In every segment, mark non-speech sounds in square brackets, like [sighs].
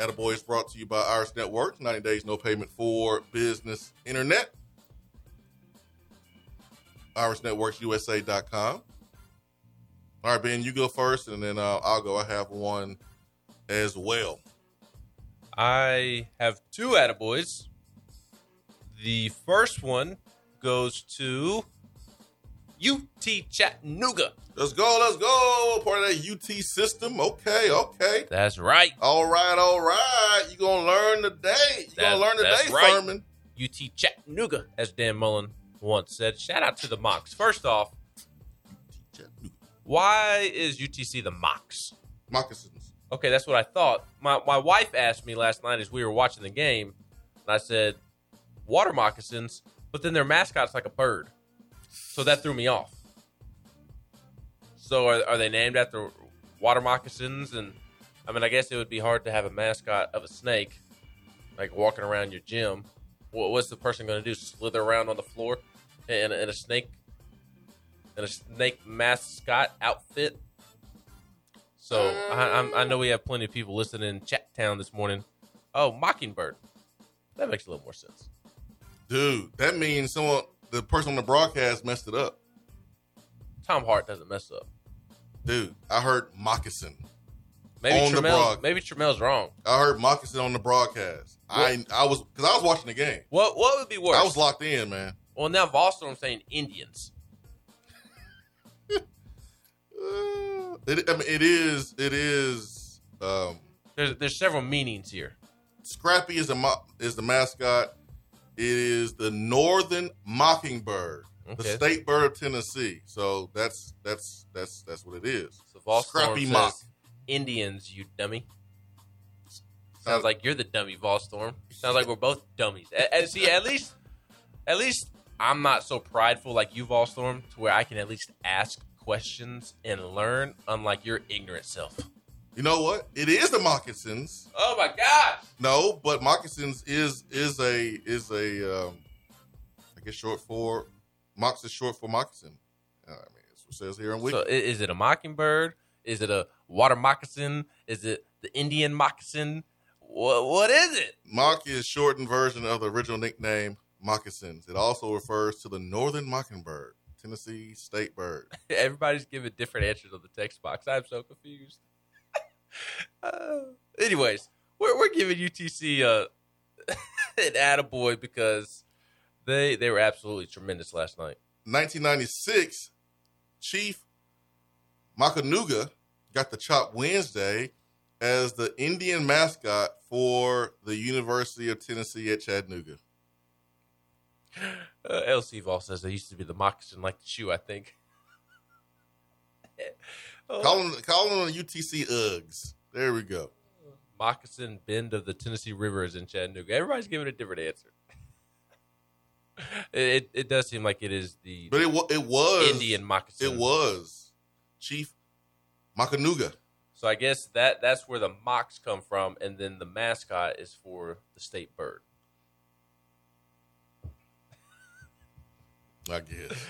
Attaboy is brought to you by Iris Networks. 90 days, no payment for business internet. IrisNetworksUSA.com. All right, Ben, you go first, and then uh, I'll go. I have one as well. I have two attaboys. The first one goes to UT Chattanooga. Let's go, let's go. Part of that UT system. Okay, okay. That's right. All right, all right. You're going to learn today. You're going to learn today, right. Furman. UT Chattanooga, as Dan Mullen once said. Shout out to the Mocs. First off, why is UTC the Mocs? Moccasins. Okay, that's what I thought. My my wife asked me last night as we were watching the game, and I said, "Water moccasins," but then their mascot's like a bird, so that threw me off. So are, are they named after water moccasins? And I mean, I guess it would be hard to have a mascot of a snake, like walking around your gym. What, what's the person going to do? Slither around on the floor in, a- in a snake, in a snake mascot outfit? So I, I'm, I know we have plenty of people listening in Chat Town this morning. Oh, Mockingbird. That makes a little more sense. Dude, that means someone, the person on the broadcast messed it up. Tom Hart doesn't mess up. Dude, I heard moccasin. Maybe On the Tremel, maybe Tremel's wrong. I heard moccasin on the broadcast. I I was because I was watching the game. What what would be worse? I was locked in, man. well, now Volstorm's saying Indians. Uh, [laughs] it, I mean, it is it is. Um, There's there's several meanings here. Scrappy is the mo- is the mascot. It is the Northern Mockingbird, the state bird of Tennessee. So that's that's that's that's what it is. So Scrappy Mock. Indians, you dummy. Sounds like you're the dummy, Volstorm. Sounds like we're both dummies. And see, at least, at least I'm not so prideful like you, Volstorm, to where I can at least ask questions and learn, unlike your ignorant self. You know what? It is the moccasins. Oh my gosh! No, but moccasins is is a is a um, I guess short for mox is short for moccasin. Uh, I mean, that's what it says here on Wiki. So, i- is it a mockingbird? Is it a water moccasin? Is it the Indian moccasin? What what is it? Mock is shortened version of the original nickname moccasins. It also refers to the northern mockingbird, Tennessee state bird. [laughs] Everybody's giving different answers on the text box. I'm so confused. [laughs] uh, anyways, we're we're giving UTC uh, [laughs] an attaboy because they they were absolutely tremendous last night. 1996, Chief Moccanooga got the chop Wednesday as the Indian mascot for the University of Tennessee at Chattanooga. [gasps] Uh, LC Vol says they used to be the moccasin like the shoe. I think. [laughs] Oh, Call them, call them the UTC Uggs. There we go. moccasin bend of the Tennessee River is in Chattanooga. Everybody's giving a different answer. [laughs] it, it does seem like it is the But it it was Indian moccasin. It was Chief Moccanooga. So I guess that that's where the mocks come from, and then the mascot is for the state bird. [laughs] I guess.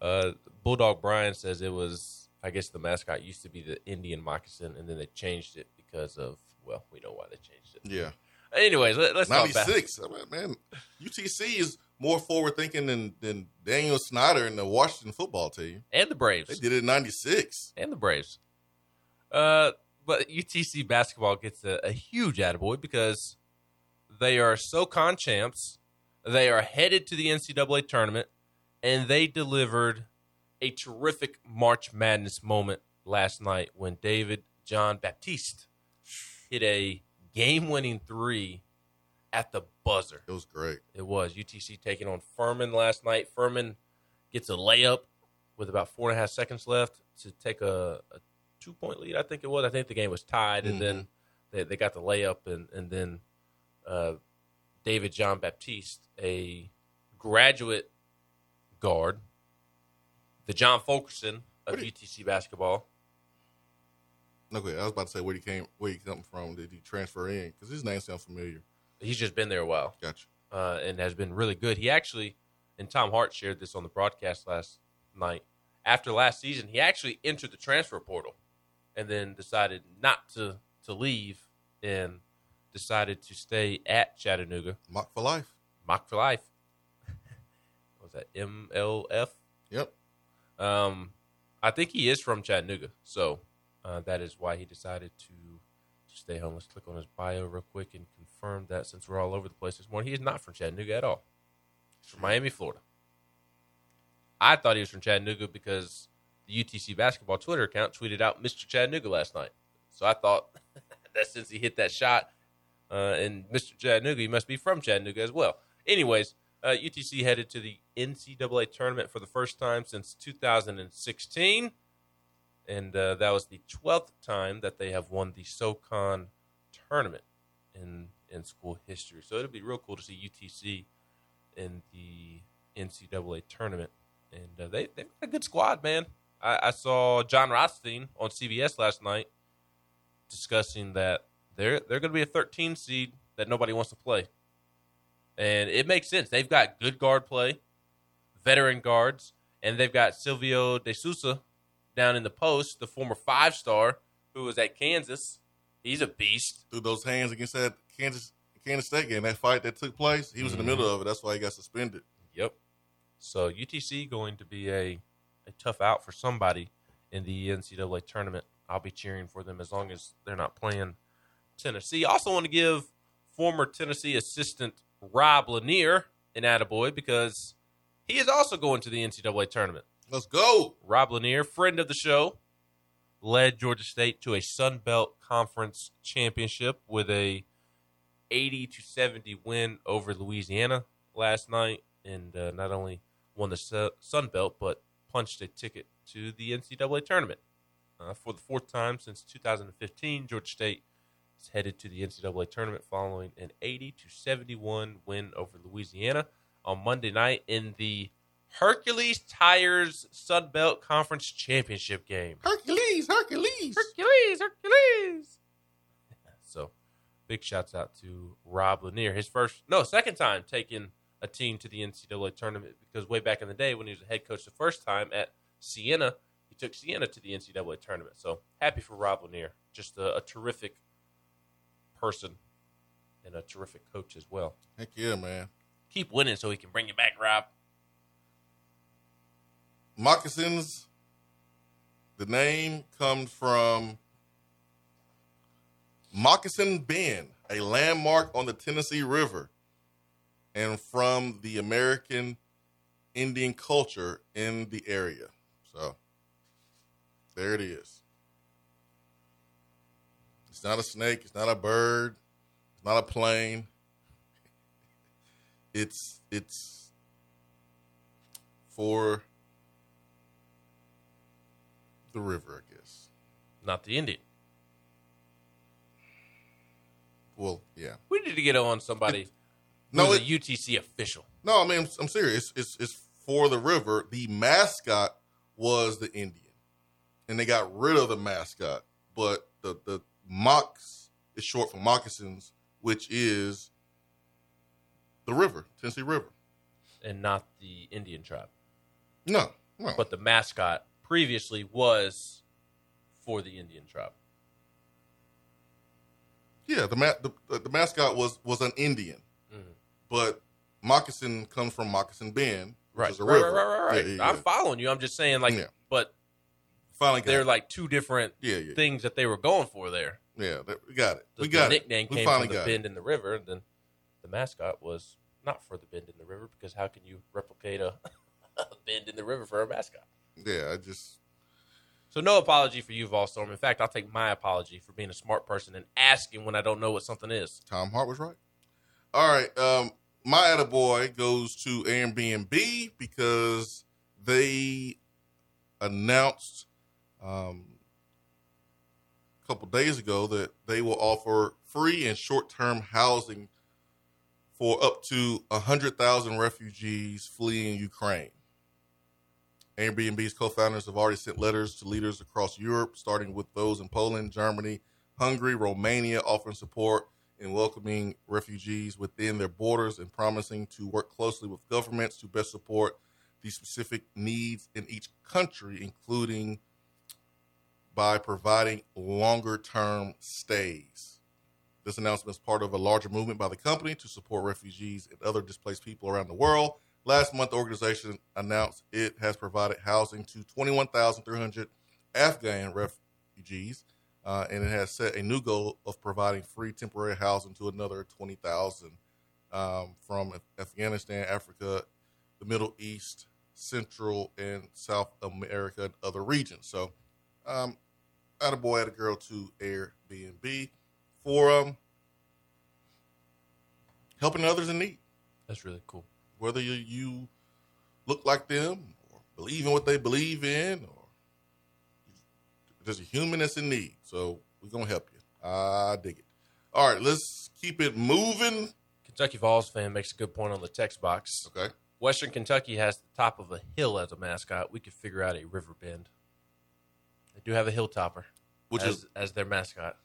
Uh, Bulldog Brian says it was. I guess the mascot used to be the Indian moccasin, and then they changed it because of well, we know why they changed it. Yeah. Anyways, let, us talk back. 96. I mean, man, UTC is more forward thinking than, than Daniel Snyder and the Washington football team. and the Braves. They did it in 96. and the Braves. Uh, but UTC basketball gets a, a huge attaboy because they are SoCon champs. They are headed to the NCAA tournament, and they delivered a terrific March Madness moment last night when David Jean-Baptiste hit a game-winning three at the buzzer. It was great. It was UTC taking on Furman last night. Furman gets a layup with about four and a half seconds left to take a, a two point lead. I think it was. I think the game was tied, and then they, they got the layup, and and then uh, David Jean-Baptiste, a graduate guard, the John Fulkerson of you- UTC basketball. Okay, I was about to say where he came, where he come from. Did he transfer in? Because his name sounds familiar. He's just been there a while. Gotcha. uh, and has been really good. He actually, and Tom Hart shared this on the broadcast last night. After last season, he actually entered the transfer portal, and then decided not to to leave, and decided to stay at Chattanooga. Mock for life. Mock for life. [laughs] what was that MLF? Yep. Um, I think he is from Chattanooga, so uh, that is why he decided to stay home. Let's click on his bio real quick and confirm that since we're all over the place this morning, he is not from Chattanooga at all. He's from Miami, Florida. I thought he was from Chattanooga because the UTC basketball Twitter account tweeted out Mr. Chattanooga last night. So I thought [laughs] that since he hit that shot uh, in Mr. Chattanooga, he must be from Chattanooga as well. Anyways, uh, UTC headed to the NCAA tournament for the first time since 2016 and uh, that was the twelfth time that they have won the SoCon tournament in in school history. So it'll be real cool to see UTC in the NCAA tournament, and uh, they they've got a good squad, man. I, I saw Jon Rothstein on CBS last night discussing that they're they're going to be a 13 seed that nobody wants to play, and it makes sense. They've got good guard play, veteran guards, and they've got Silvio De Sousa down in the post, the former five star who was at Kansas. He's a beast. Through those hands against that Kansas Kansas State game. That fight that took place, he was in the middle of it. That's why he got suspended. Yep. So UTC going to be a, a tough out for somebody in the NCAA tournament. I'll be cheering for them as long as they're not playing Tennessee. Also want to give former Tennessee assistant Rob Lanier an attaboy because he is also going to the NCAA tournament. Let's go. Rob Lanier, friend of the show, led Georgia State to a Sun Belt Conference championship with a 80 to 70 win over Louisiana last night, and uh, not only won the Su- Sun Belt but punched a ticket to the NCAA tournament uh, for the fourth time since 2015. Georgia State is headed to the NCAA tournament following an 80 to 71 win over Louisiana on Monday night in the Hercules Tires Sun Belt Conference Championship game. Hercules, Hercules. Hercules, Hercules. So, big shouts out to Rob Lanier. His first, no, second time taking a team to the NCAA tournament because way back in the day when he was a head coach the first time at Siena, he took Siena to the NCAA tournament. So, happy for Rob Lanier. Just a, a terrific person and a terrific coach as well. Heck yeah, man. Keep winning so he can bring you back, Rob. Moccasins, the name comes from Moccasin Bend, a landmark on the Tennessee River, and from the American Indian culture in the area. So there it is. It's not a snake, it's not a bird, it's not a plane. [laughs] It's it's for the river, I guess. Not the Indian. Well, yeah. We need to get on somebody No, who's it- a UTC official. No, I mean, I'm, I'm serious. It's, it's for the river. The mascot was the Indian, and they got rid of the mascot. But the the mocks is short for moccasins, which is the river, Tennessee River. and not the Indian tribe. No, no. But the mascot previously was for the Indian tribe. yeah, the, ma- the the mascot was was an Indian, Mhm. but moccasin comes from Moccasin Bend, which Right. is a right, river. right, right, right, Yeah, yeah, I'm following you. I'm just saying, like, Yeah. but Finally, they're it. like two different yeah, yeah, things that they were going for there. yeah. that- We got it. The, We got the it. nickname We came finally from the got it. bend in the river, and then the mascot was not for the bend in the river because how can you replicate a, [laughs] a bend in the river for a mascot? Yeah, I just So no apology for you, Volstorm. In fact, I'll take my apology for being a smart person and asking when I don't know what something is. Tom Hart was right. All right. Um, my attaboy goes to Airbnb because they announced um, a couple days ago that they will offer free and short term housing for up to 100,000 refugees fleeing Ukraine. Airbnb's co founders have already sent letters to leaders across Europe, starting with those in Poland, Germany, Hungary, Romania, offering support in welcoming refugees within their borders and promising to work closely with governments to best support the specific needs in each country, including by providing longer term stays. This announcement is part of a larger movement by the company to support refugees and other displaced people around the world. Last month, the organization announced it has provided housing to 21,300 Afghan refugees, uh, and it has set a new goal of providing free temporary housing to another 20,000 um, from Afghanistan, Africa, the Middle East, Central and South America, and other regions. So, um, add a boy, add a girl to Airbnb for um, helping others in need. That's really cool. Whether you, you look like them or believe in what they believe in, or there's a human that's in need. So we're gonna help you. I dig it. All right, let's keep it moving. Kentucky Falls fan makes a good point on the text box. Okay. Western Kentucky has the top of a hill as a mascot. We could figure out a river bend. They do have a hilltopper Which as, is as their mascot.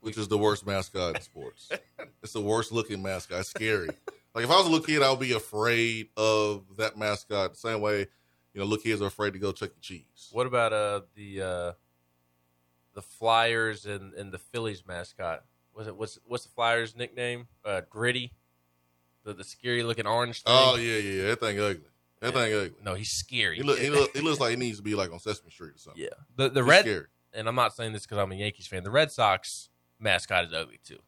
which is the worst mascot in sports. [laughs] it's the worst looking mascot. It's scary. like if I was a little kid, I would be afraid of that mascot. The same way, you know, little kids are afraid to go Chuck E. Cheese. What about uh the uh the Flyers and, and the Phillies mascot? Was it what's what's the Flyers nickname? Uh Gritty? The the scary looking orange thing. Oh yeah, yeah, yeah. That thing ugly. That thing ugly. No, he's scary. He look, he [laughs] look, he looks like he needs to be like on Sesame Street or something. yeah. The the He's red scary. and I'm not saying this because I'm a Yankees fan. The Red Sox mascot is ugly too.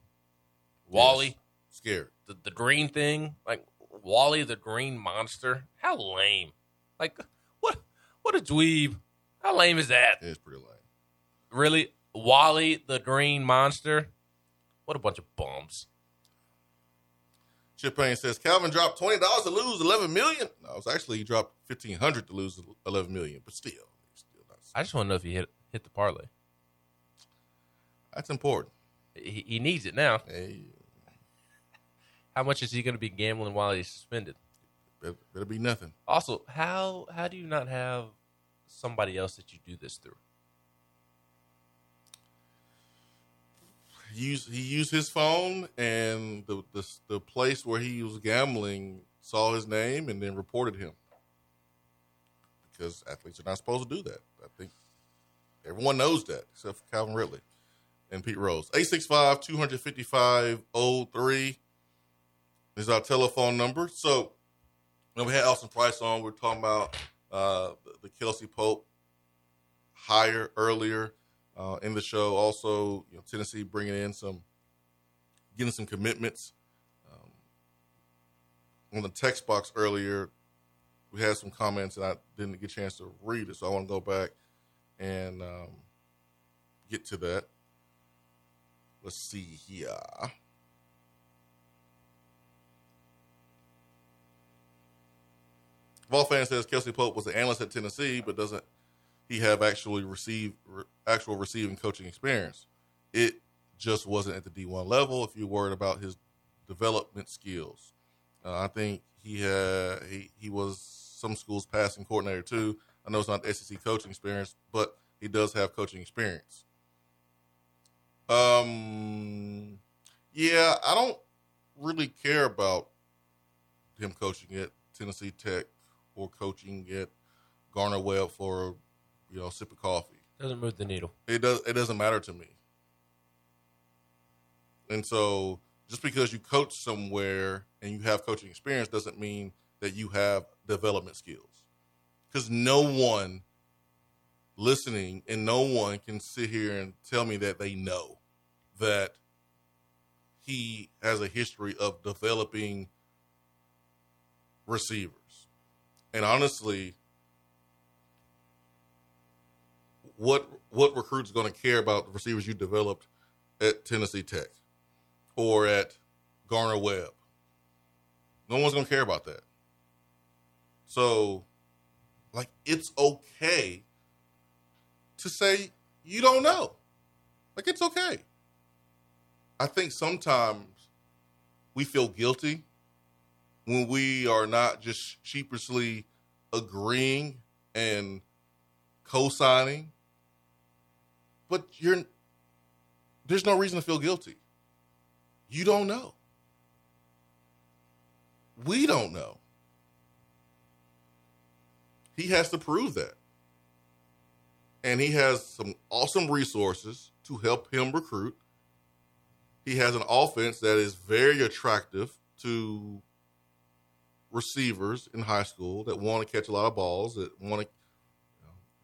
Wally, scared. the, the green thing, like Wally the green monster. How lame! Like what? What a dweeb! How lame is that? It's pretty lame. Really, Wally the green monster? What a bunch of bums! Chip says Calvin dropped twenty dollars to lose eleven million. No, it was actually he dropped fifteen hundred to lose eleven million, but still, still not. I just want to know if he hit hit the parlay. That's important. He, he needs it now. Hey, How much is he going to be gambling while he's suspended? better, better be nothing. Also, how how do you not have somebody else that you do this through? He used he used his phone, and the the the place where he was gambling saw his name and then reported him because athletes are not supposed to do that. I think everyone knows that except for Calvin Ridley and Pete Rose. 865-255-03 is our telephone number. So when we had Austin Price on, we are talking about uh, the Kelsey Pope hire earlier uh, in the show. Also, you know, Tennessee bringing in some, getting some commitments. Um, on the text box earlier, we had some comments and I didn't get a chance to read it, so I want to go back and um, get to that. Let's see here. Vol fan says Kelsey Pope was an analyst at Tennessee, but doesn't he have actually received re, actual receiving coaching experience? It just wasn't at the D1 level. If you're worried about his development skills, uh, I think he had he he was some schools passing coordinator too. I know it's not SEC coaching experience, but he does have coaching experience. Um, yeah, I don't really care about him coaching at Tennessee Tech or coaching at Gardner-Webb for you know sip of coffee. Doesn't move the needle. It does. It doesn't matter to me. And so, just because you coach somewhere and you have coaching experience doesn't mean that you have development skills. Because no one listening and no one can sit here and tell me that they know that he has a history of developing receivers. And honestly, what what recruit's going to care about the receivers you developed at Tennessee Tech or at Gardner-Webb? No one's going to care about that. So, like, it's okay to say you don't know. Like, it's okay. I think sometimes we feel guilty when we are not just sheepishly agreeing and co-signing, but you're there's no reason to feel guilty. You don't know. We don't know. He has to prove that. And he has some awesome resources to help him recruit. He has an offense that is very attractive to receivers in high school that want to catch a lot of balls, that want to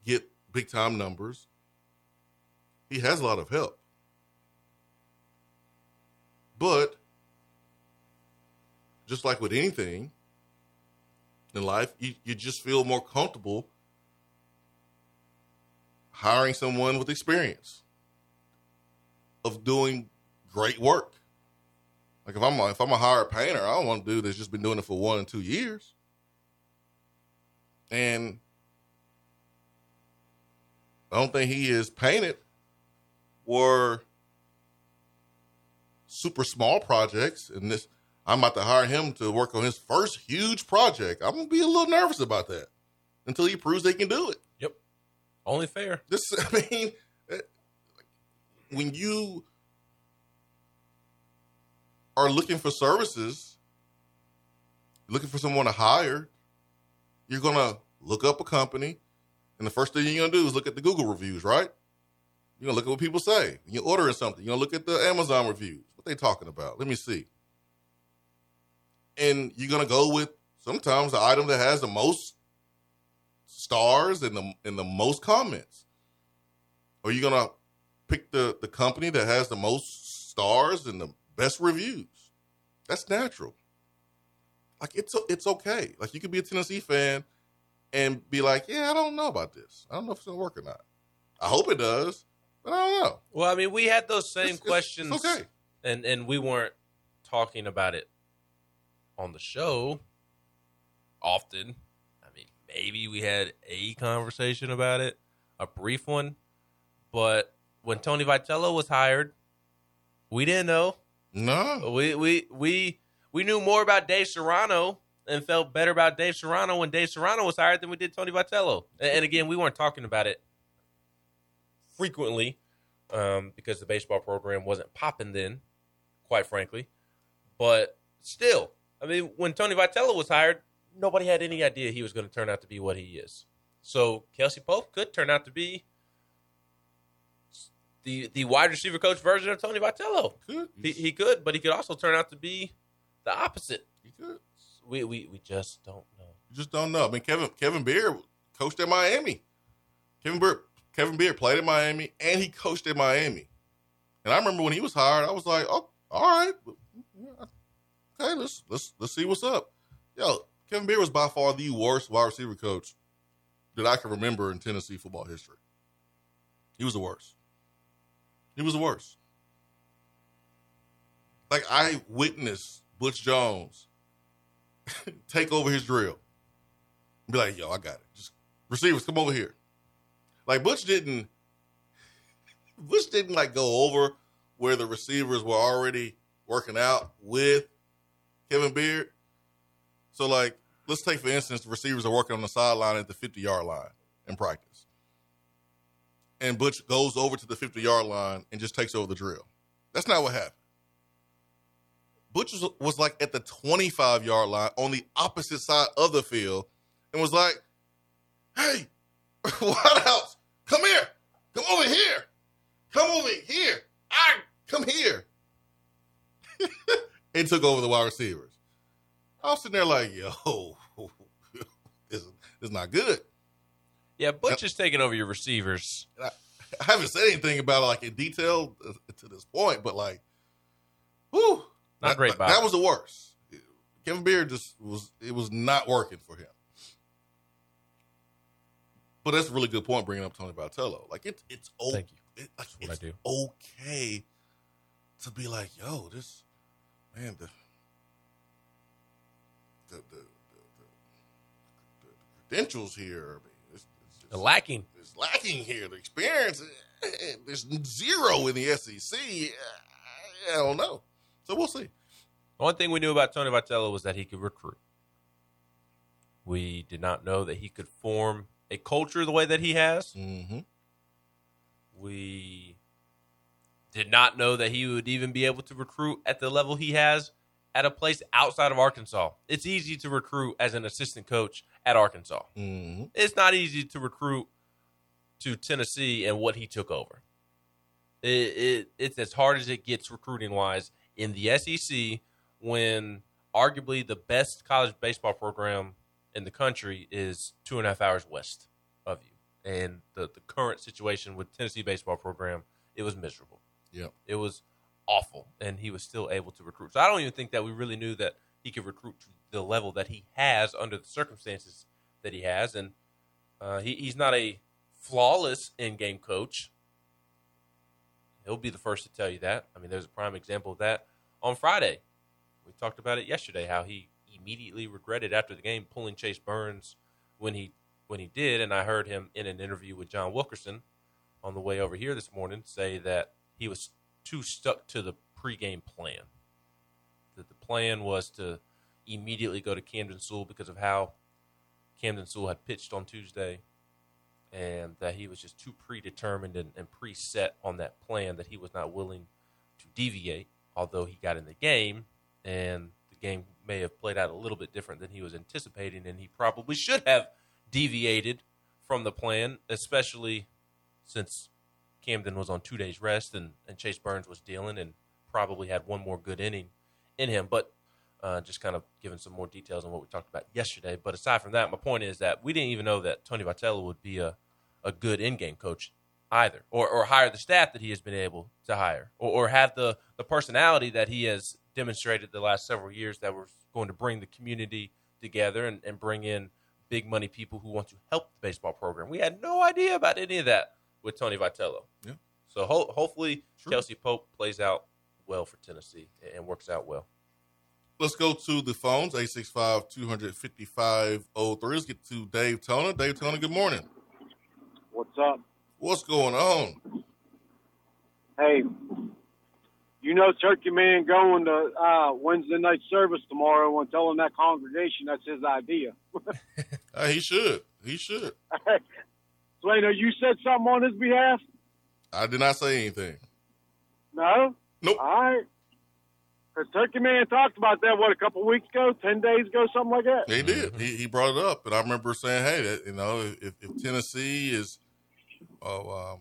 get big time numbers. He has a lot of help. But just like with anything in life, you, you just feel more comfortable hiring someone with experience of doing great work. Like if I'm a, if I'm a hired painter, I don't want to do that's just been doing it for one and two years. And I don't think he is painted or super small projects. And this, I'm about to hire him to work on his first huge project. I'm gonna be a little nervous about that until he proves they can do it. Yep. Only fair. This, [laughs] I mean, eh, when you are looking for services, looking for someone to hire, you're gonna look up a company, and the first thing you're gonna do is look at the Google reviews, right? You're gonna look at what people say. You're ordering something, you're gonna look at the Amazon reviews. What they talking about? Let me see. And you're gonna go with sometimes the item that has the most stars and the and the most comments. Or you're gonna pick the the company that has the most stars and the best reviews. That's natural. Like it's it's okay. Like you could be a Tennessee fan and be like, yeah, I don't know about this. I don't know if it's gonna work or not. I hope it does, I don't know. Well, I mean, we had those same It's- questions, It's okay. and and we weren't talking about it on the show often. I mean, maybe we had a conversation about it, a brief one, but when Tony Vitello was hired, we didn't know. No. We we we we knew more about Dave Serrano and felt better about Dave Serrano when Dave Serrano was hired than we did Tony Vitello. And, and again, we weren't talking about it frequently um, because the baseball program wasn't popping then, quite frankly. But still, I mean, when Tony Vitello was hired, nobody had any idea he was going to turn out to be what he is. So Kelsey Pope could turn out to be the the wide receiver coach version of Tony Vitello. Could. He, he could, but he could also turn out to be the opposite. He could. We we, we just don't know. You just don't know. I mean, Kevin Kevin Beard coached at Miami. Kevin Beard Kevin Beard played at Miami and he coached at Miami. And I remember when he was hired, I was like, "Oh, all right, okay, let's let's let's see what's up." Yo, Kevin Beard was by far the worst wide receiver coach that I can remember in Tennessee football history. He was the worst. He was the worst. Like I witnessed Butch Jones [laughs] take over his drill. Be like, yo, I got it. Just receivers, come over here. Like Butch didn't Butch didn't like go over where the receivers were already working out with Kevin Beard. So like, let's take for instance, the receivers are working on the sideline at the 50 yard line in practice. And Butch goes over to the 50 yard line and just takes over the drill. That's not what happened. Butch was, was like at the 25 yard line on the opposite side of the field and was like, hey, [laughs] White House, come here. Come over here. Come over here. I come here. [laughs] and took over the wide receivers. I was sitting there like, yo, [laughs] this, this is not good. Yeah, Butch is taking over your receivers. I haven't said anything about it like in detail to this point, but like, whew, Not that, great, that was the worst. Kevin Beard just was it was not working for him. But that's a really good point bringing up Tony Vitello. Like it's it's okay. Thank you. It, like, it's okay to be like, yo, this man, the the the, the, the, the credentials here. I mean, it's, it's just, Lacking. is lacking here. The experience, eh, eh, there's zero in the SEC. I don't know. So we'll see. The one thing we knew about Tony Vitello was that he could recruit. We did not know that he could form a culture the way that he has. Mm-hmm. We did not know that he would even be able to recruit at the level he has at a place outside of Arkansas. It's easy to recruit as an assistant coach at Arkansas. Mm-hmm. It's not easy to recruit to Tennessee and what he took over. It, it, it's as hard as it gets recruiting wise in the SEC when arguably the best college baseball program in the country is two and a half hours west of you. And the, the current situation with Tennessee baseball program, it was miserable. Yeah. It was awful, and he was still able to recruit. So I don't even think that we really knew that he could recruit to the level that he has under the circumstances that he has. And uh, he, he's not a flawless in-game coach. He'll be the first to tell you that. I mean, there's a prime example of that on Friday. We talked about it yesterday. How he immediately regretted after the game pulling Chase Burns when he when he did, and I heard him in an interview with John Wilkerson on the way over here this morning say that he was too stuck to the pregame plan. That the plan was to immediately go to Camden Sewell because of how Camden Sewell had pitched on Tuesday, and that he was just too predetermined and, and preset on that plan that he was not willing to deviate. Although he got in the game, and the game may have played out a little bit different than he was anticipating, and he probably should have deviated from the plan, especially since Camden was on two days rest and, and Chase Burns was dealing and probably had one more good inning in him. But uh, just kind of giving some more details on what we talked about yesterday. But aside from that, my point is that we didn't even know that Tony Vitello would be a, a good in game coach either, or, or hire the staff that he has been able to hire, or, or have the, the personality that he has demonstrated the last several years that we're going to bring the community together and, and bring in big money people who want to help the baseball program. We had no idea about any of that with Tony Vitello. Yeah. So ho- hopefully True. Kelsey Pope plays out well for Tennessee and works out well. Let's go to the phones, 865-255-03. Let's get to Dave Toner. Dave Toner, good morning. What's up? What's going on? Hey, you know Turkey Man going to uh, Wednesday night service tomorrow and telling that congregation that's his idea. [laughs] Uh, he should. He should. [laughs] Slano, you said something on his behalf? I did not say anything. No? Nope. All right. Because Turkey Man talked about that, what, a couple weeks ago, 10 days ago, something like that? He did. He, he brought it up, and I remember saying, "Hey, that, you know, if, if Tennessee is Oh, um,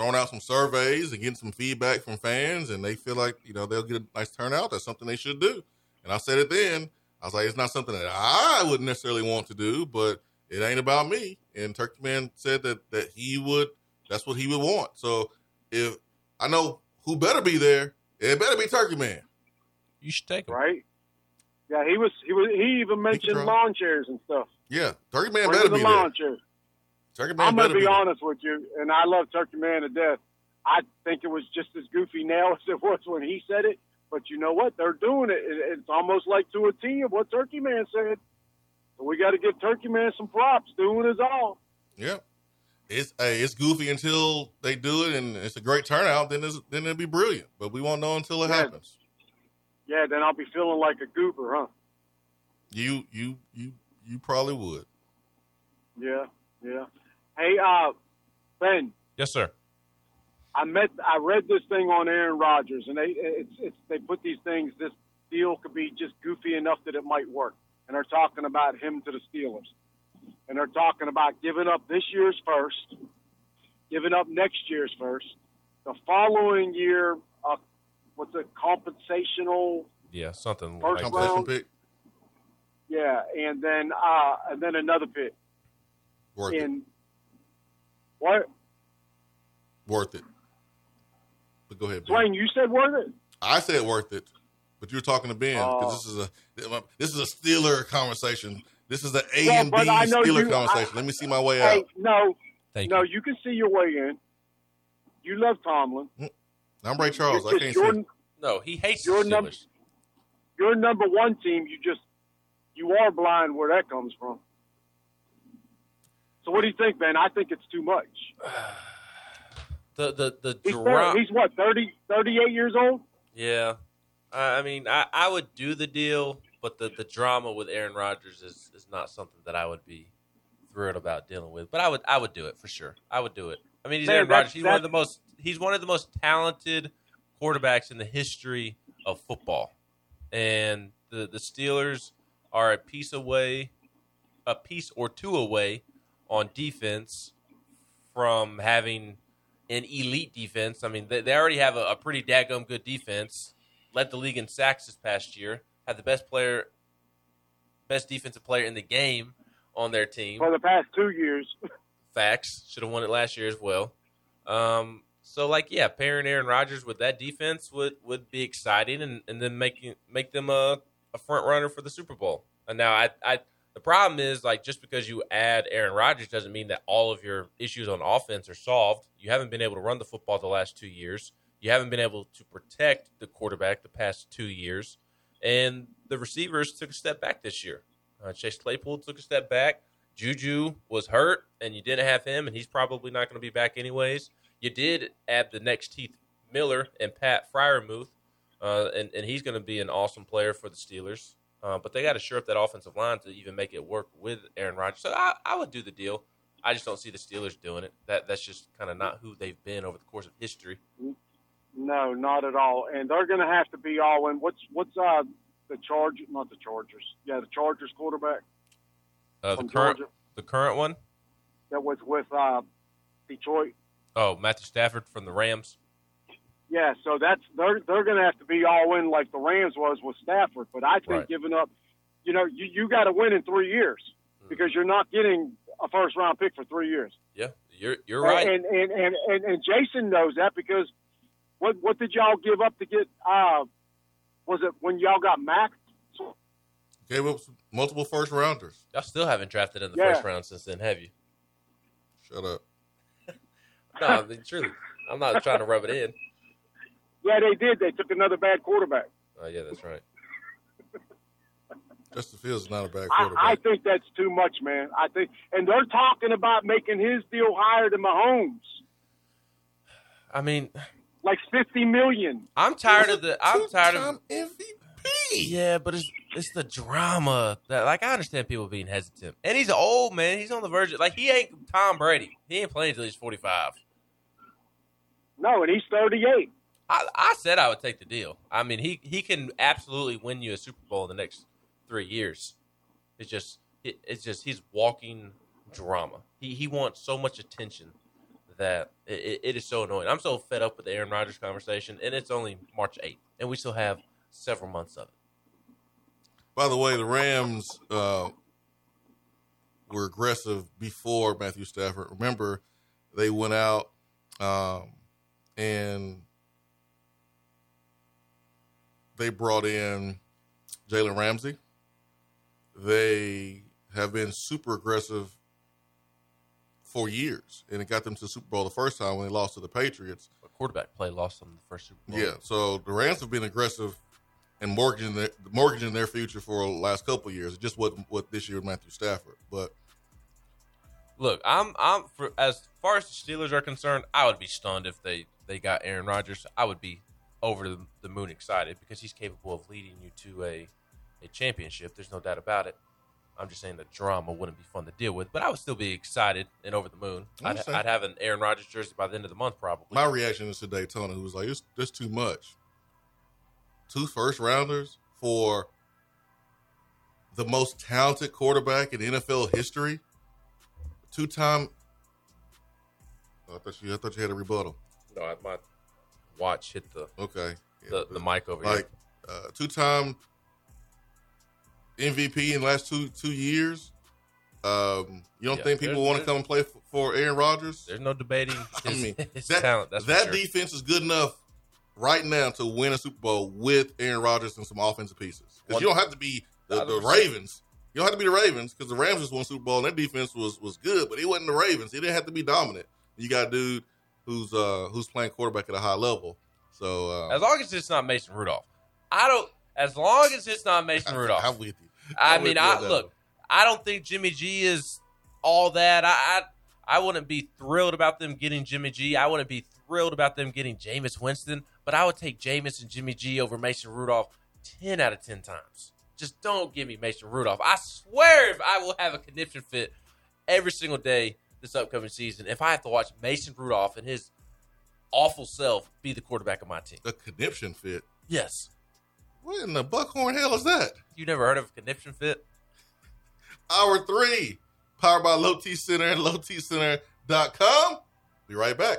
throwing out some surveys and getting some feedback from fans, and they feel like you know they'll get a nice turnout, that's something they should do." And I said it then. I was like, "It's not something that I wouldn't necessarily want to do, but it ain't about me." And Turkey Man said that that he would. That's what he would want. So if I know who better be there, it better be Turkey Man. You should take him. Right? Yeah, he was. He was. He even mentioned lawn chairs and stuff. Yeah, Turkey Man Bring better the be lawn there. chairs. Turkey Man I'm going to be there. honest with you, and I love Turkey Man to death. I think it was just as goofy now [laughs] as it was when he said it. But you know what? They're doing it. It- It's almost like to a T of what Turkey Man said. So we got to give Turkey Man some props. Doing his all. Yeah. It's hey, it's goofy until they do it and it's a great turnout, then it's, then it'll be brilliant. But we won't know until it Yeah. happens. Yeah, then I'll be feeling like a goober, huh? You you you you probably would. Yeah, yeah. Hey, uh, Ben, Yes, sir. I met, I read this thing on Aaron Rodgers, and they, it's, it's, they put these things. This deal could be just goofy enough that it might work, and they're talking about him to the Steelers, and they're talking about giving up this year's first, giving up next year's first, the following year, uh, what's it, compensational? Yeah, something First like round. that. Pick Yeah, and then, uh, and then another pick worth it. In what? Worth it. But go ahead, Ben. Dwayne, you said worth it. I said worth it, but you're talking to Ben because Oh. this is a this is a Steeler conversation. This is an A Yeah, and B but I know Steeler you- conversation. I- Let me see my way Hey, out. no, Thank no, you. you can see your way in. You love Tomlin. Mm, I'm Ray Charles. I can't just your, see. No, he hates Your the num- Steelers. your number one team. You just you are blind where that comes from. So what do you think, Ben? I think it's too much. [sighs] The the the He's, drop. he's what 30, 38 years old. Yeah, I mean, I, I would do the deal, but the, the drama with Aaron Rodgers is, is not something that I would be thrilled about dealing with. But I would I would do it for sure. I would do it. I mean, he's Man, Aaron Rodgers. He's one of the most he's one of the most talented quarterbacks in the history of football, and the the Steelers are a piece away, a piece or two away on defense from having an elite defense. I mean, they, they already have a, a pretty daggum good defense. Led the league in sacks this past year. Had the best player, best defensive player in the game on their team. For the past two years, [laughs] Facts. Should have won it last year as well. Um, so like yeah, pairing Aaron Rodgers with that defense would, would be exciting and, and then making make them a, a front runner for the Super Bowl. And now I I the problem is like just because you add Aaron Rodgers doesn't mean that all of your issues on offense are solved. You haven't been able to run the football the last two years. You haven't been able to protect the quarterback the past two years, and the receivers took a step back this year. Uh, Chase Claypool took a step back. Juju was hurt, and you didn't have him, and he's probably not going to be back anyways. You did add the next Heath Miller and Pat Freiermuth, uh, and and he's going to be an awesome player for the Steelers. Uh, but they got to shore up that offensive line to even make it work with Aaron Rodgers. So I, I would do the deal. I just don't see the Steelers doing it. That that's just kind of not who they've been over the course of history. no, not at all. And they're going to have to be all in. What's what's uh the charge? Not the Chargers. Yeah, the Chargers quarterback Uh, the current Georgia the current one, that was with uh Detroit. oh Matthew Stafford from the Rams. Yeah, so that's they're they're going to have to be all in like the Rams was with Stafford. But I think Right. giving up, you know, you you got to win in three years because you're not getting a first round pick for three years. Yeah, you're you're right. And and, and and and Jason knows that because what what did y'all give up to get? Uh, was it when y'all got Mac? Gave up multiple first rounders. Y'all still haven't drafted in the Yeah. first round since then, have you? Shut up. [laughs] No, I mean, truly, I'm not trying to rub it in. Yeah, they did. They took another bad quarterback. Oh yeah, that's right. [laughs] Justin Fields is not a bad I, quarterback. I think that's too much, man. I think, and they're talking about making his deal higher than Mahomes, I mean, like fifty million. I'm tired of the. I'm tired of. Two-time MVP. Yeah, but it's it's the drama that like I understand people being hesitant, and he's old man. He's on the verge. Of, like he ain't Tom Brady. He ain't playing until he's 45. No, and he's thirty-eight. I, I said I would take the deal. I mean, he he can absolutely win you a Super Bowl in the next three years. It's just it, it's just he's walking drama. He he wants so much attention that it, it- is so annoying. I'm so fed up with the Aaron Rodgers conversation, and it's only March 8th, and we still have several months of it. By the way, the Rams uh, were aggressive before Matthew Stafford. Remember, they went out um, and they brought in Jalen Ramsey. They have been super aggressive for years, and it got them to the Super Bowl the first time when they lost to the Patriots. But quarterback play lost them the first Super Bowl. Yeah, so the Rams have been aggressive and mortgaging their, mortgaging their future for the last couple of years. It just wasn't what this year with Matthew Stafford. But Look, I'm I'm for as far as the Steelers are concerned, I would be stunned if they they got Aaron Rodgers. I would be over the, the moon excited because he's capable of leading you to a a championship. There's no doubt about it. I'm just saying the drama wouldn't be fun to deal with, but I would still be excited and over the moon. I'd. I'd have an Aaron Rodgers jersey by the end of the month, probably. my reaction is to Daytona, who was like, "It's just too much." Two first rounders for the most talented quarterback in NFL history, two time. Oh, I thought you. I thought you had a rebuttal. no, I- my watch hit the Okay, Yeah, the, the mic over here. like uh, two time MVP in the last two two years. Um, you don't Yeah, think people want to come and play for, for Aaron Rodgers? There's no debating [laughs] I mean, his that, talent. That's that sure. defense is good enough right now to win a Super Bowl with Aaron Rodgers and some offensive pieces. Because you don't have to be the, the Ravens. You don't have to be the Ravens because the Rams just won Super Bowl and their defense was was good, but it wasn't the Ravens. It didn't have to be dominant. You got a dude who's uh who's playing quarterback at a high level. So uh, As long as it's not Mason Rudolph, I don't. As long as it's not Mason [laughs] Rudolph, I'm with you. I I'm mean, I look. I don't think Jimmy G is all that. I, I I wouldn't be thrilled about them getting Jimmy G. I wouldn't be thrilled about them getting Jameis Winston. But I would take Jameis and Jimmy G over Mason Rudolph 10 out of 10 times. Just don't give me Mason Rudolph. I swear if I will have a conniption fit every single day this upcoming season if I have to watch Mason Rudolph and his awful self be the quarterback of my team. A conniption fit. Yes. What in the buckhorn hell is that? You never heard of a conniption fit? Hour three, powered by Low T Center and lowtcenter.com. Be right back.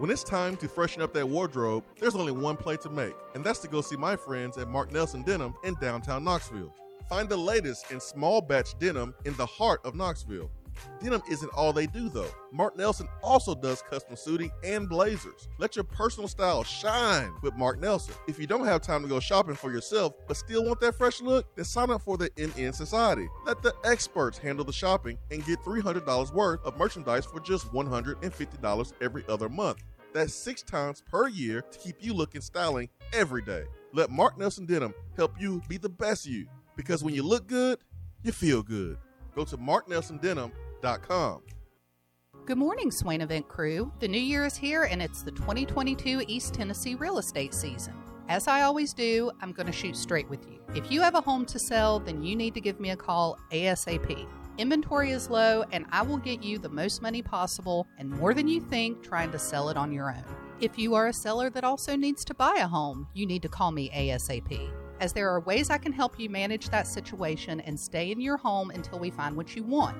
when it's time to freshen up that wardrobe, there's only one play to make, and that's to go see my friends at Mark Nelson Denim in downtown Knoxville. Find the latest in small batch denim in the heart of Knoxville. Denim isn't all they do though. Mark Nelson also does custom suiting and blazers. Let your personal style shine with Mark Nelson. If you don't have time to go shopping for yourself but still want that fresh look, then sign up for the NN Society. Let the experts handle the shopping and get $300 worth of merchandise for just $150 every other month. That's six times per year to keep you looking styling every day. Let Mark Nelson Denim help you be the best you because when you look good, you feel good. Go to marknelsondenim.com. Good morning, Swain Event crew. The new year is here and it's the 2022 East Tennessee real estate season. As I always do, I'm going to shoot straight with you. If you have a home to sell, then you need to give me a call ASAP. Inventory is low, and I will get you the most money possible and more than you think trying to sell it on your own. If you are a seller that also needs to buy a home, you need to call me ASAP, as there are ways I can help you manage that situation and stay in your home until we find what you want.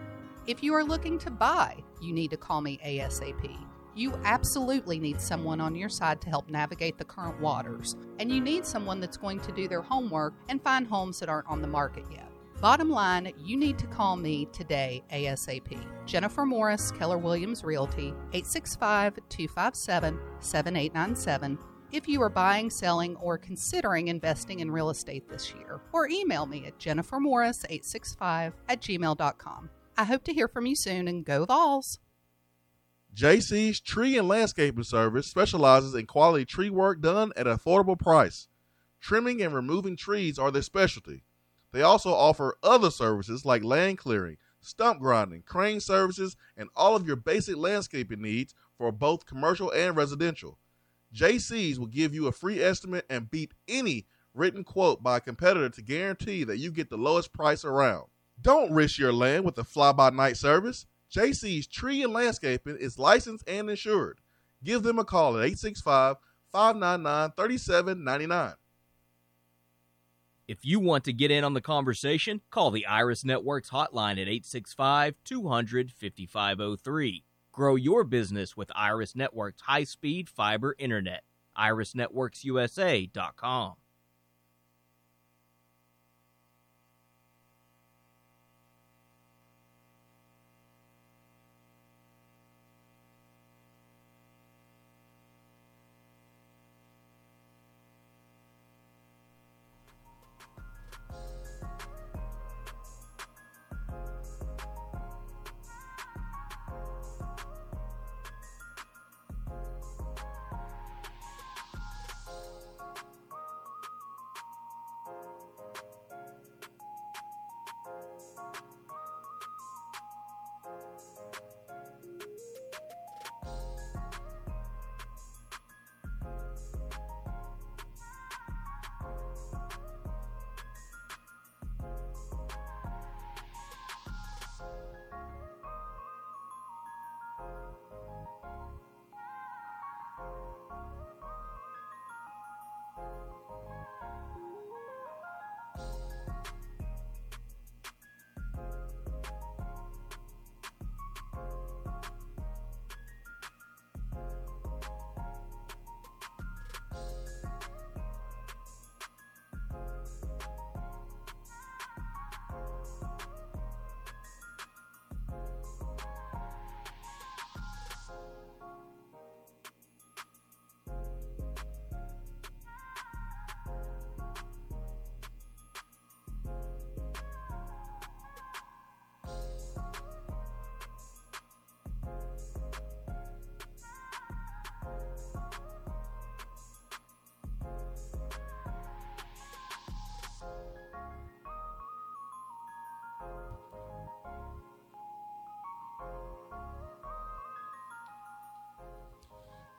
If you are looking to buy, you need to call me ASAP. You absolutely need someone on your side to help navigate the current waters, and you need someone that's going to do their homework and find homes that aren't on the market yet. Bottom line, you need to call me today ASAP. Jennifer Morris, Keller Williams Realty, 865 257 7897. If you are buying, selling, or considering investing in real estate this year, or email me at jennifermorris865 at gmail.com. I hope to hear from you soon and go Vols! JC's Tree and Landscaping Service specializes in quality tree work done at an affordable price. Trimming and removing trees are their specialty. They also offer other services like land clearing, stump grinding, crane services, and all of your basic landscaping needs for both commercial and residential. JC's will give you a free estimate and beat any written quote by a competitor to guarantee that you get the lowest price around. Don't risk your land with a fly by night service. JC's Tree and Landscaping is licensed and insured. Give them a call at 865 599 3799. If you want to get in on the conversation, call the Iris Networks hotline at 865 200 5503. Grow your business with Iris Networks high speed fiber internet. IrisNetworksUSA.com.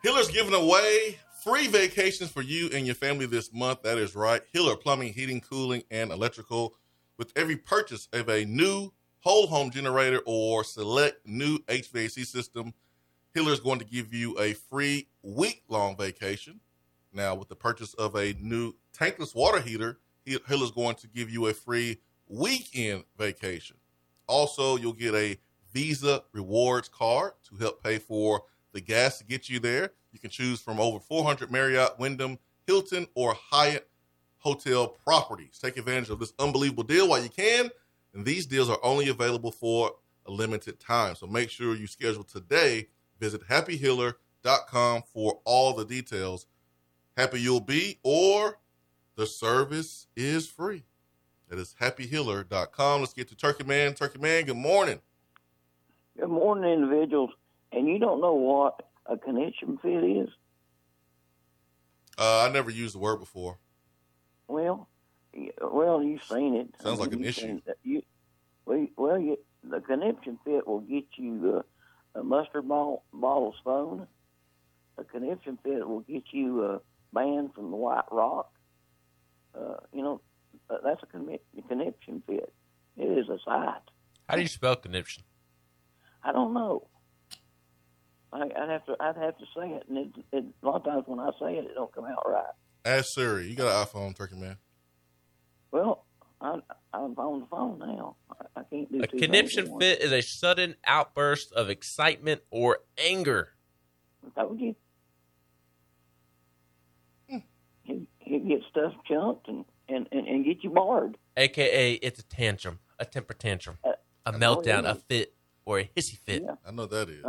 Hiller's giving away free vacations for you and your family this month. That is right. Hiller Plumbing, Heating, Cooling, and Electrical. With every purchase of a new whole home generator or select new HVAC system, Hiller is going to give you a free week long vacation. Now, with the purchase of a new tankless water heater, Hiller is going to give you a free weekend vacation. Also, you'll get a Visa rewards card to help pay for the gas to get you there. You can choose from over 400 Marriott, Wyndham, Hilton, or Hyatt hotel properties. Take advantage of this unbelievable deal while you can. And these deals are only available for a limited time. So make sure you schedule today. Visit happyhiller.com for all the details. Happy you'll be, or the service is free. That is happyhiller.com. Let's get to Turkey Man. Turkey Man, good morning. Good morning, individuals. And you don't know what a connection fit is? Uh, I never used the word before. Well, well, you've seen it. Sounds I mean, like an issue. You, well, you, the conniption fit will get you uh, a mustard ball, bottle phone. A conniption fit will get you a band from the White Rock. Uh, you know, uh, that's a conniption fit. It is a sight. How do you spell conniption? I don't know. I, would have to I'd have to say it, and it, it, a lot of times when I say it, it don't come out right. Ask Siri. You got an iPhone, Turkey Man. Well, I, I'm on the phone now. I, I can't do. A conniption fit is a sudden outburst of excitement or anger. I told you. Hmm. He, he gets stuff chunked and, and, and, and get you barred. AKA, it's a tantrum, a temper tantrum, uh, a meltdown, a fit, or a hissy fit. Yeah. I know that is.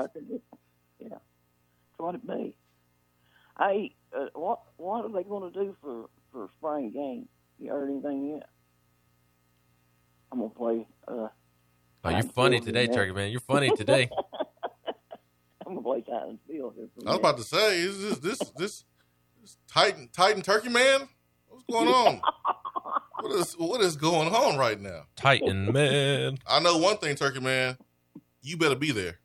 Yeah, that's what it be. Hey, uh, what what are they going to do for for spring game? You heard anything yet? I'm gonna play. Uh, oh, you're funny today, Turkey Man. You're funny today. [laughs] I'm gonna play Titans Field. I was about to say, is this this this, this Titan Titan Turkey Man? What's going on? [laughs] what is what is going on right now? Titan Man. I know one thing, Turkey Man. You better be there.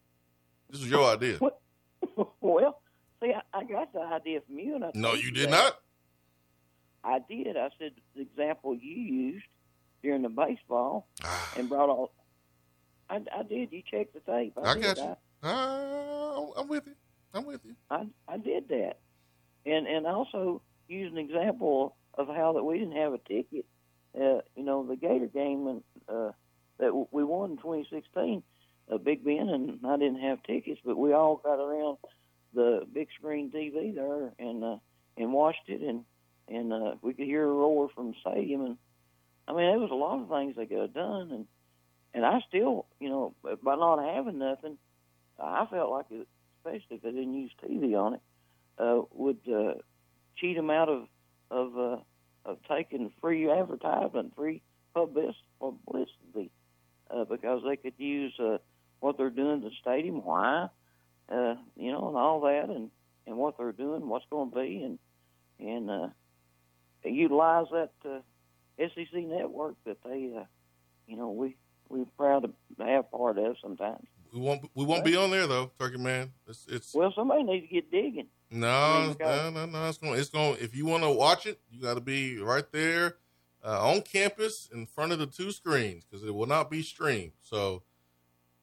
This was your idea. well, see, I, I, got the idea from you, and I no, you did not. I did. I said the example you used during the baseball and brought all. I, I did. You checked the tape. I, I got you. I, I'm with you. I'm with you. I I did that, and and also used an example of how that we didn't have a ticket. Uh, you know, the Gator game and uh, that we won in 2016 uh, Big Ben, and I didn't have tickets, but we all got around the big screen TV there and uh, and watched it, and and uh, we could hear a roar from the stadium, and I mean there was a lot of things they could have done, and and I still, you know, by not having nothing, I felt like, it, especially if they didn't use TV on it, uh, would uh, cheat them out of of uh, of taking free advertisement, free publicity, uh, because they could use. Uh, what they're doing to the stadium, why, uh, you know, and all that, and and what they're doing, what's going to be, and and uh, utilize that uh, SEC network that they, uh, you know, we we're proud to have part of sometimes. We won't we won't be on there though, Turkey Man. It's it's well, somebody needs to get digging. No, I mean, no, no, no. It's going. It's going. If you want to watch it, you got to be right there uh, on campus in front of the two screens because it will not be streamed. So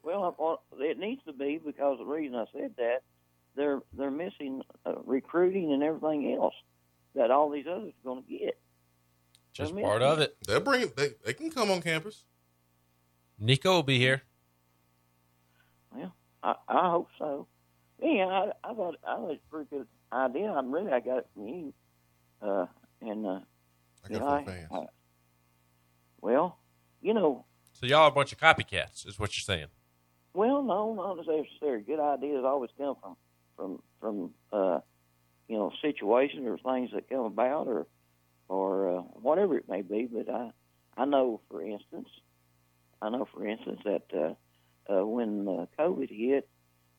well, it needs to be because the reason I said that they're they're missing uh, recruiting and everything else. that all these others are going to get. Just I mean, part of it. They'll bring. They, they can come on campus. Nico will be here. Well, I, I hope so. Yeah, I, I thought I thought it was a pretty good idea. I'm really I got it from you, uh, and uh, I you got know, from fans. I, well, you know, So y'all are a bunch of copycats, is what you're saying. Well, no, not necessarily. Good ideas always come from from from uh, you know situations or things that come about or or uh, whatever it may be. But I I know, for instance, I know, for instance, that uh, uh, when uh, COVID hit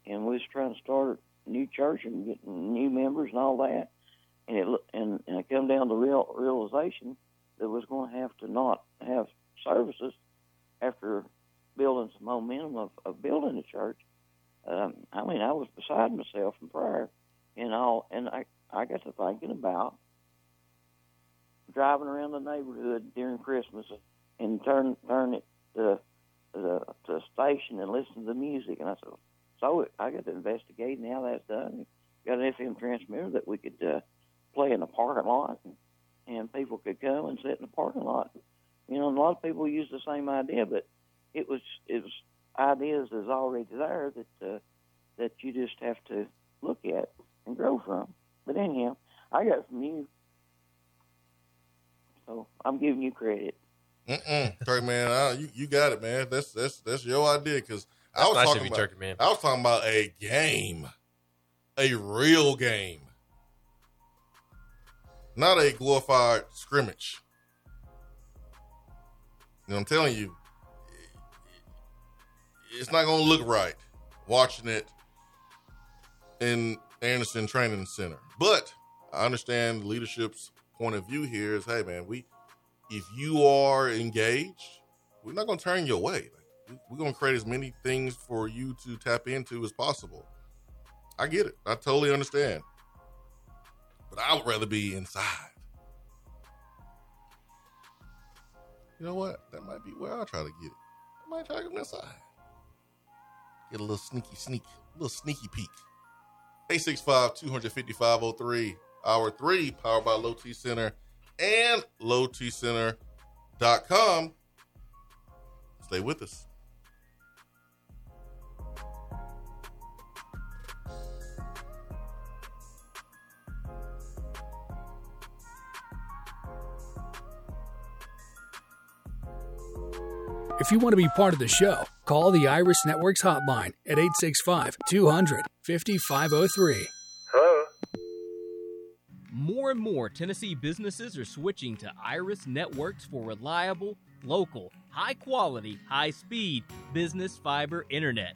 and we was trying to start a new church and getting new members and all that, and it and, and it come down to real realization that was going to have to not have services after building some momentum of, of building a church. Um, I mean, I was beside myself in prayer, and all, and I I got to thinking about driving around the neighborhood during Christmas and turn turn it to the a station and listen to the music, and I said, so I got to investigate how that's done. Got an FM transmitter that we could uh, play in the parking lot, and, and people could come and sit in the parking lot. You know, and a lot of people use the same idea, but it was it was ideas that's already there that uh, that you just have to look at and grow from. But anyhow, I got it from you, so I'm giving you credit. Mm-mm. Turkey man, I, you you got it, man. That's that's that's your idea because I was nice talking about Turkey Man. I was talking about a game, a real game, not a glorified scrimmage. You know, I'm telling you, it's not going to look right watching it in Anderson Training Center. But I understand the leadership's point of view here is, hey man, we if you are engaged, we're not going to turn you away. Like, we're going to create as many things for you to tap into as possible. I get it. I totally understand. But I would rather be inside. You know what? That might be where I'll try to get it. I might try to get inside. Get a little sneaky sneak, a little sneaky peek. 865 255 hour three, powered by Low T Center and lowtcenter.com. Stay with us. If you want to be part of the show, call the Iris Networks hotline at 865 200 5503. Hello? More and more Tennessee businesses are switching to Iris Networks for reliable, local, high quality, high speed business fiber internet.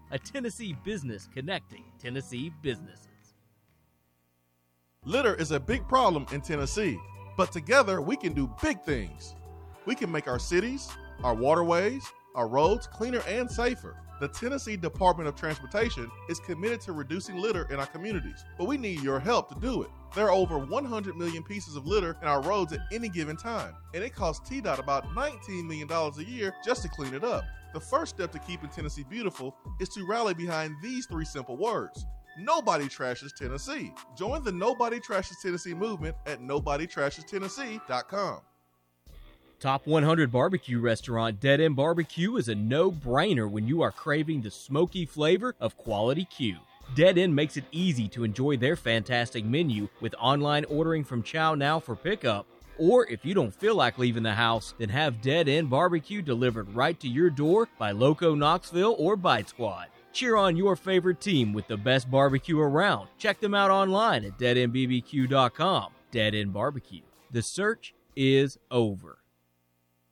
a Tennessee business connecting Tennessee businesses. Litter is a big problem in Tennessee, but together we can do big things. We can make our cities, our waterways, our roads cleaner and safer. The Tennessee Department of Transportation is committed to reducing litter in our communities, but we need your help to do it. There are over 100 million pieces of litter in our roads at any given time, and it costs TDOT about $19 million a year just to clean it up. The first step to keeping Tennessee beautiful is to rally behind these three simple words. Nobody trashes Tennessee. Join the Nobody Trashes Tennessee movement at nobodytrashestennessee.com. Top 100 barbecue restaurant Dead End Barbecue is a no brainer when you are craving the smoky flavor of quality Q. Dead End makes it easy to enjoy their fantastic menu with online ordering from ChowNow for pickup. Or if you don't feel like leaving the house, then have Dead End Barbecue delivered right to your door by Loco Knoxville or Bite Squad. Cheer on your favorite team with the best barbecue around. Check them out online at deadendbbq.com. Dead End Barbecue. The search is over.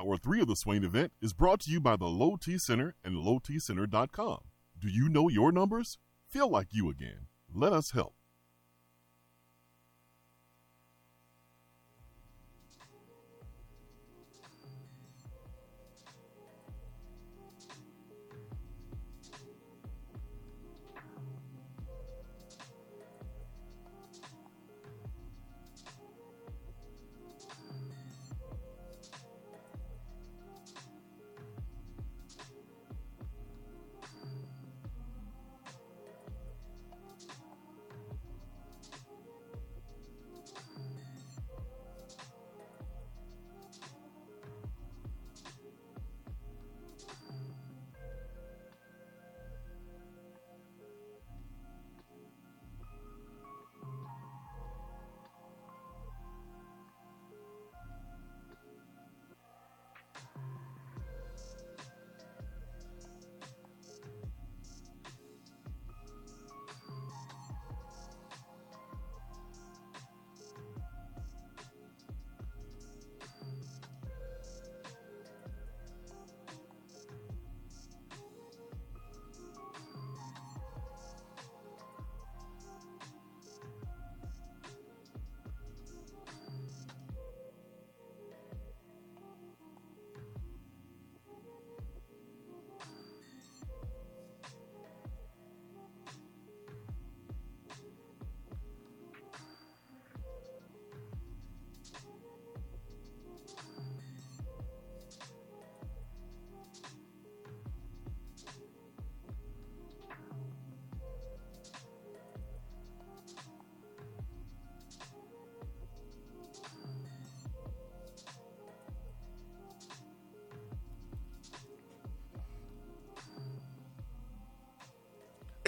Hour three of the Swain event is brought to you by the Low T Center and LowTCenter.com. Do you know your numbers? Feel like you again. Let us help.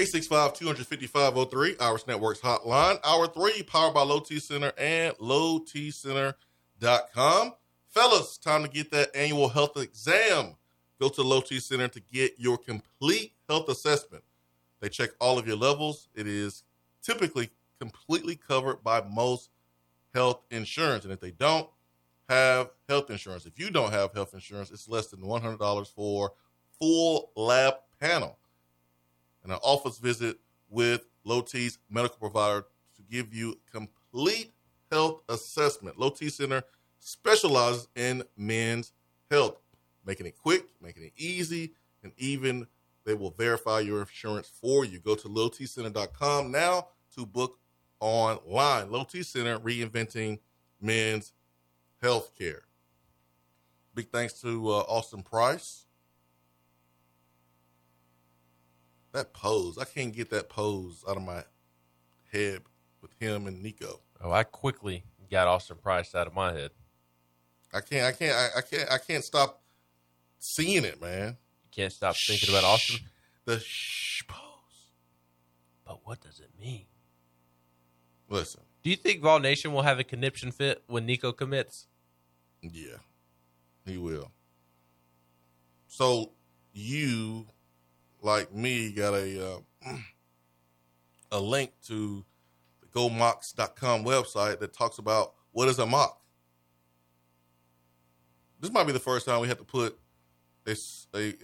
Eight six five two hundred fifty five oh three. Iris Networks hotline. Hour three, powered by Low T Center and lowtcenter.com. Fellas, time to get that annual health exam. Go to Low T Center to get your complete health assessment. They check all of your levels. It is typically completely covered by most health insurance. And if they don't have health insurance, if you don't have health insurance, it's less than $100 for full lab panel and an office visit with Low T's medical provider to give you complete health assessment. Low T Center specializes in men's health, making it quick, making it easy, and even they will verify your insurance for you. Go to lowtcenter.com now to book online. Low T Center reinventing men's health care. Big thanks to uh, Austin Price that pose. I can't get that pose out of my head with him and Nico. Oh, I quickly got Austin Price out of my head. I can't. I can't. I, I can't. I can't stop seeing it, man. You can't stop thinking about Austin. The shh pose. But what does it mean? Listen. Do you think Vol Nation will have a conniption fit when Nico commits? Yeah, he will. So you like me got a uh, a link to the GoMocs.com website that talks about what is a mock. This might be the first time we have to put a, a, a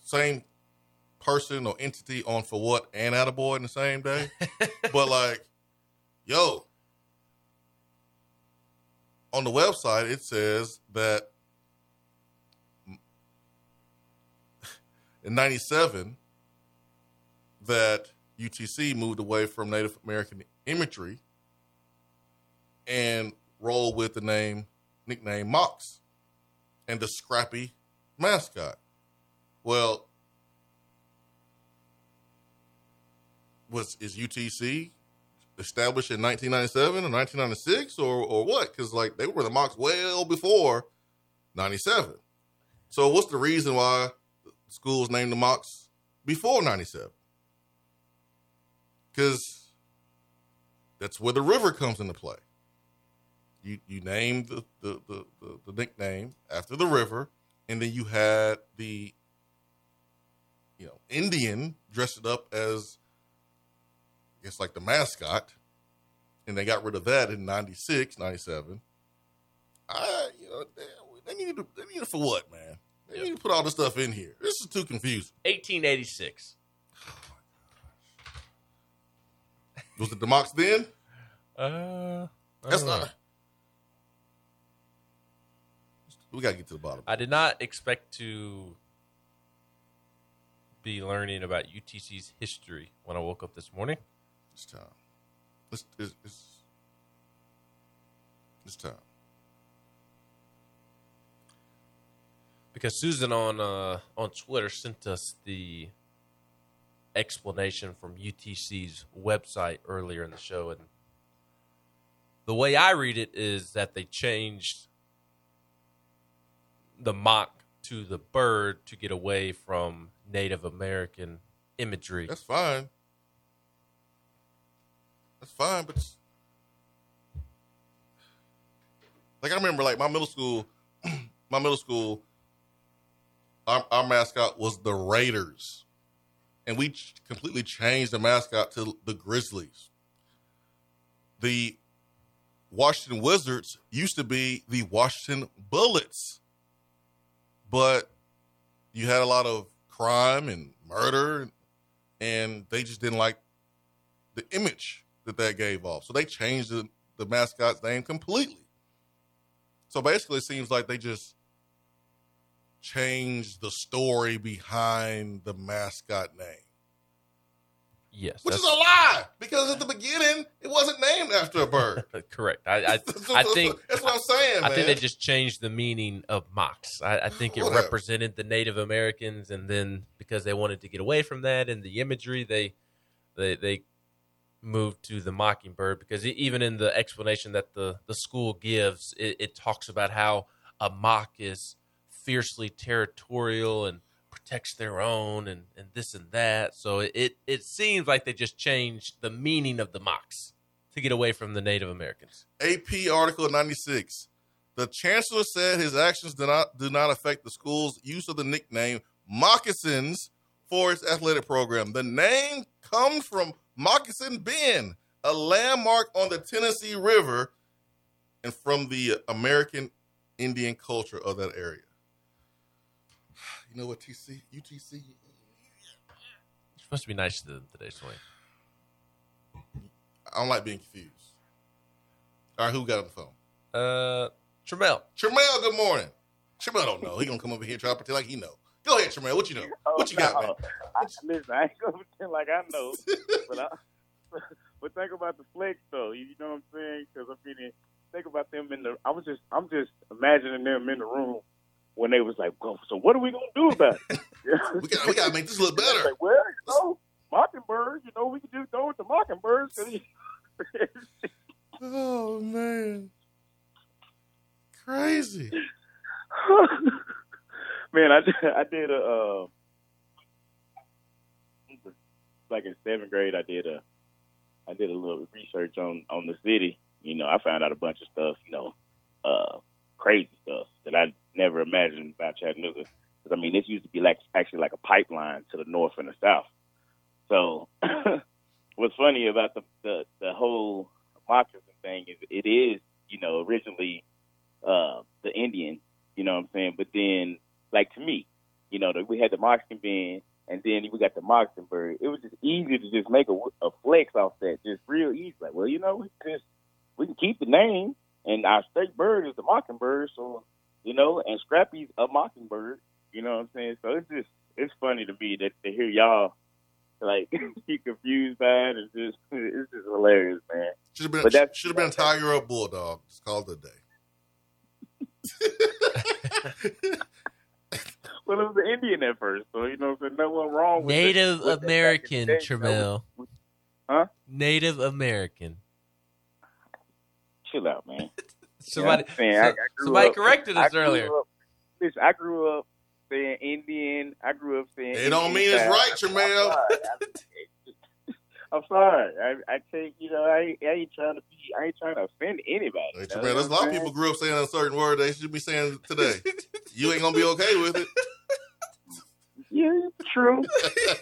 same person or entity on for what and attaboy in the same day. [laughs] but like, yo, on the website it says that in 97 that UTC moved away from Native American imagery and rolled with the name nickname Mocs and the scrappy mascot. Well, was is UTC established in 1997 or 1996 or or what? Because like they were the Mocs well before 97. So what's the reason why schools named the Mocs before 97? Because that's where the river comes into play. You you name the the, the, the, the nickname after the river, and then you had the you know Indian dressed it up as I guess like the mascot, and they got rid of that in 96, 97. I you know they, they need to they need it for what man? They need to put all this stuff in here. This is too confusing. 1886. [sighs] Was it the Mocs then? Uh, That's don't know. We gotta get to the bottom. I did not expect to be learning about UTC's history when I woke up this morning. It's time. It's it's it's, it's time. Because Susan on uh, on Twitter sent us the explanation from UTC's website earlier in the show, and the way I read it is that they changed the mock to the bird to get away from Native American imagery. That's fine. That's fine, but like I remember, like my middle school, [clears throat] my middle school, our, our mascot was the Raiders, and we ch- completely changed the mascot to the Grizzlies. The Washington Wizards used to be the Washington Bullets, but you had a lot of crime and murder, and they just didn't like the image that that gave off. So they changed the, the mascot's name completely. So basically, it seems like they just changed the story behind the mascot name, Yes, which is a lie because at the beginning it wasn't named after a bird. [laughs] correct. I I, [laughs] I think that's what I'm saying, I think man. they just changed the meaning of Mocs. I, I think it [laughs] Whatever. represented the Native Americans, and then because they wanted to get away from that and the imagery, they they they moved to the mockingbird. Because even in the explanation that the the school gives, it, it talks about how a mock is fiercely territorial and protects their own and, and this and that. So it, it, seems like they just changed the meaning of the Mocs to get away from the Native Americans. AP article 96. The chancellor said his actions do not do not affect the school's use of the nickname Moccasins for its athletic program. The name comes from Moccasin Bend, a landmark on the Tennessee River, and from the American Indian culture of that area. You know what TC UTC You're supposed to be nice to them today, Swain. I don't like being confused. All right, who got on the phone? Uh, Tremel. Tremel, good morning. Tremel don't know. He gonna come over here and try to pretend like he know. Go ahead, Tremel. What you know? what you got, man? I, listen, I ain't gonna pretend like I know, but I, [laughs] but think about the flex though. You know what I'm saying? Because I'm mean, think about them in the. I was just, I'm just imagining them in the room when they was like, well, "So what are we gonna do about it?" [laughs] we got, we got to [laughs] make this look better. Like, well, you know, mockingbirds. You know, we can just go with the mockingbirds. [laughs] oh man, crazy. Man, I did, I did a uh, like in seventh grade. I did a I did a little research on on the city. You know, I found out a bunch of stuff. You know, uh, crazy stuff that I never imagined about Chattanooga. Because I mean, this used to be like actually like a pipeline to the north and the south. So, [clears throat] what's funny about the the, the whole moccasin thing is it is you know originally uh, the Indian. You know what I'm saying? But then, like to me, you know, the, we had the Moxie Band, and then we got the Mockingbird. It was just easy to just make a, a flex off that, just real easy. Like, well, you know, we just we can keep the name, and our state bird is the Mockingbird, so you know, and Scrappy's a Mockingbird. You know what I'm saying? So it's just it's funny to me that to hear y'all like [laughs] be confused by it. It's just [laughs] it's just hilarious, man. Should have been But that's- should have been a tiger or a bulldog. Just called it a day. [laughs] Well, it was an Indian at first, so you know, there's no one wrong with Native it back in the American, day, Tremel. Huh? Native American. Chill out, man. Somebody, [laughs] You know what I'm saying? I- so- I grew somebody up- corrected us grew earlier. up- listen, I grew up saying Indian. I grew up saying. It don't mean it's style. right, I'm sorry. [laughs] [laughs] I'm sorry. I, I take you know I, I ain't trying to be I ain't trying to offend anybody. Hey, you know there's a I'm lot of people grew up saying a certain word they should be saying today. you ain't gonna be okay with it. Yeah, true.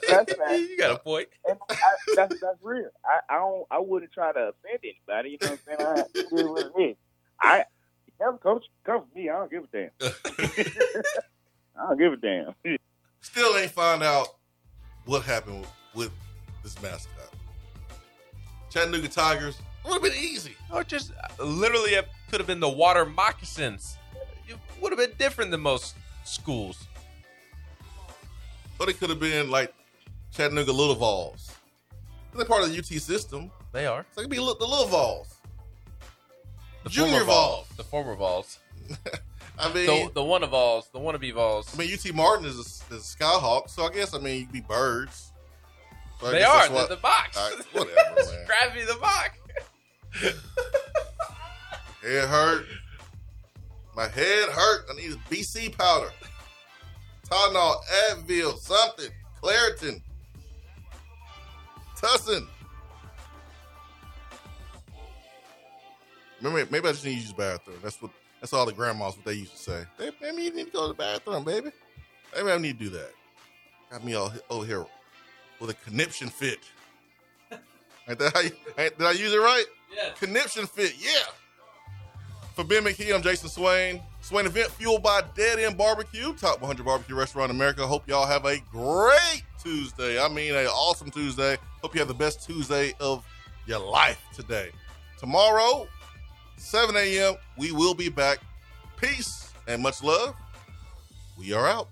That's [laughs] fact. You got a point. And I, that's that's real. I, I don't. I wouldn't try to offend anybody. You know what I'm saying? I, it is what it is. I never coach come for me. I don't give a damn. [laughs] I don't give a damn. Still ain't find out what happened with this mascot. Chattanooga Tigers would have been easy. Or just uh, literally, it could have been the water moccasins. It would have been different than most schools. Or it could have been like Chattanooga Little Vols. They're part of the UT system. They are. So it could be the Little Vols. The Junior former Vols. The former Vols. [laughs] I mean, the, the one of Vols, the wannabe Vols. I mean, UT Martin is a, is a Skyhawk, so I guess I mean you could be birds. So they are. what- the box. Right, whatever, [laughs] man. Scrappy the box. Head hurt. My head hurt. I need a BC powder. Tylenol, Advil, something. Claritin. Tussin. Maybe, maybe I just need to use the bathroom. That's what. That's all the grandmas what they used to say. Hey, maybe you need to go to the bathroom, baby. Maybe I need to do that. Got me all over here with a conniption fit. [laughs] Ain't that how you, ain't, did I use it right? Yeah. Conniption fit, yeah. For Ben McKee, I'm Jason Swain. Swain event fueled by Dead End Barbecue, top 100 barbecue restaurant in America. Hope y'all have a great Tuesday. I mean, an awesome Tuesday. Hope you have the best Tuesday of your life today. Tomorrow, 7 a.m., we will be back. Peace and much love. We are out.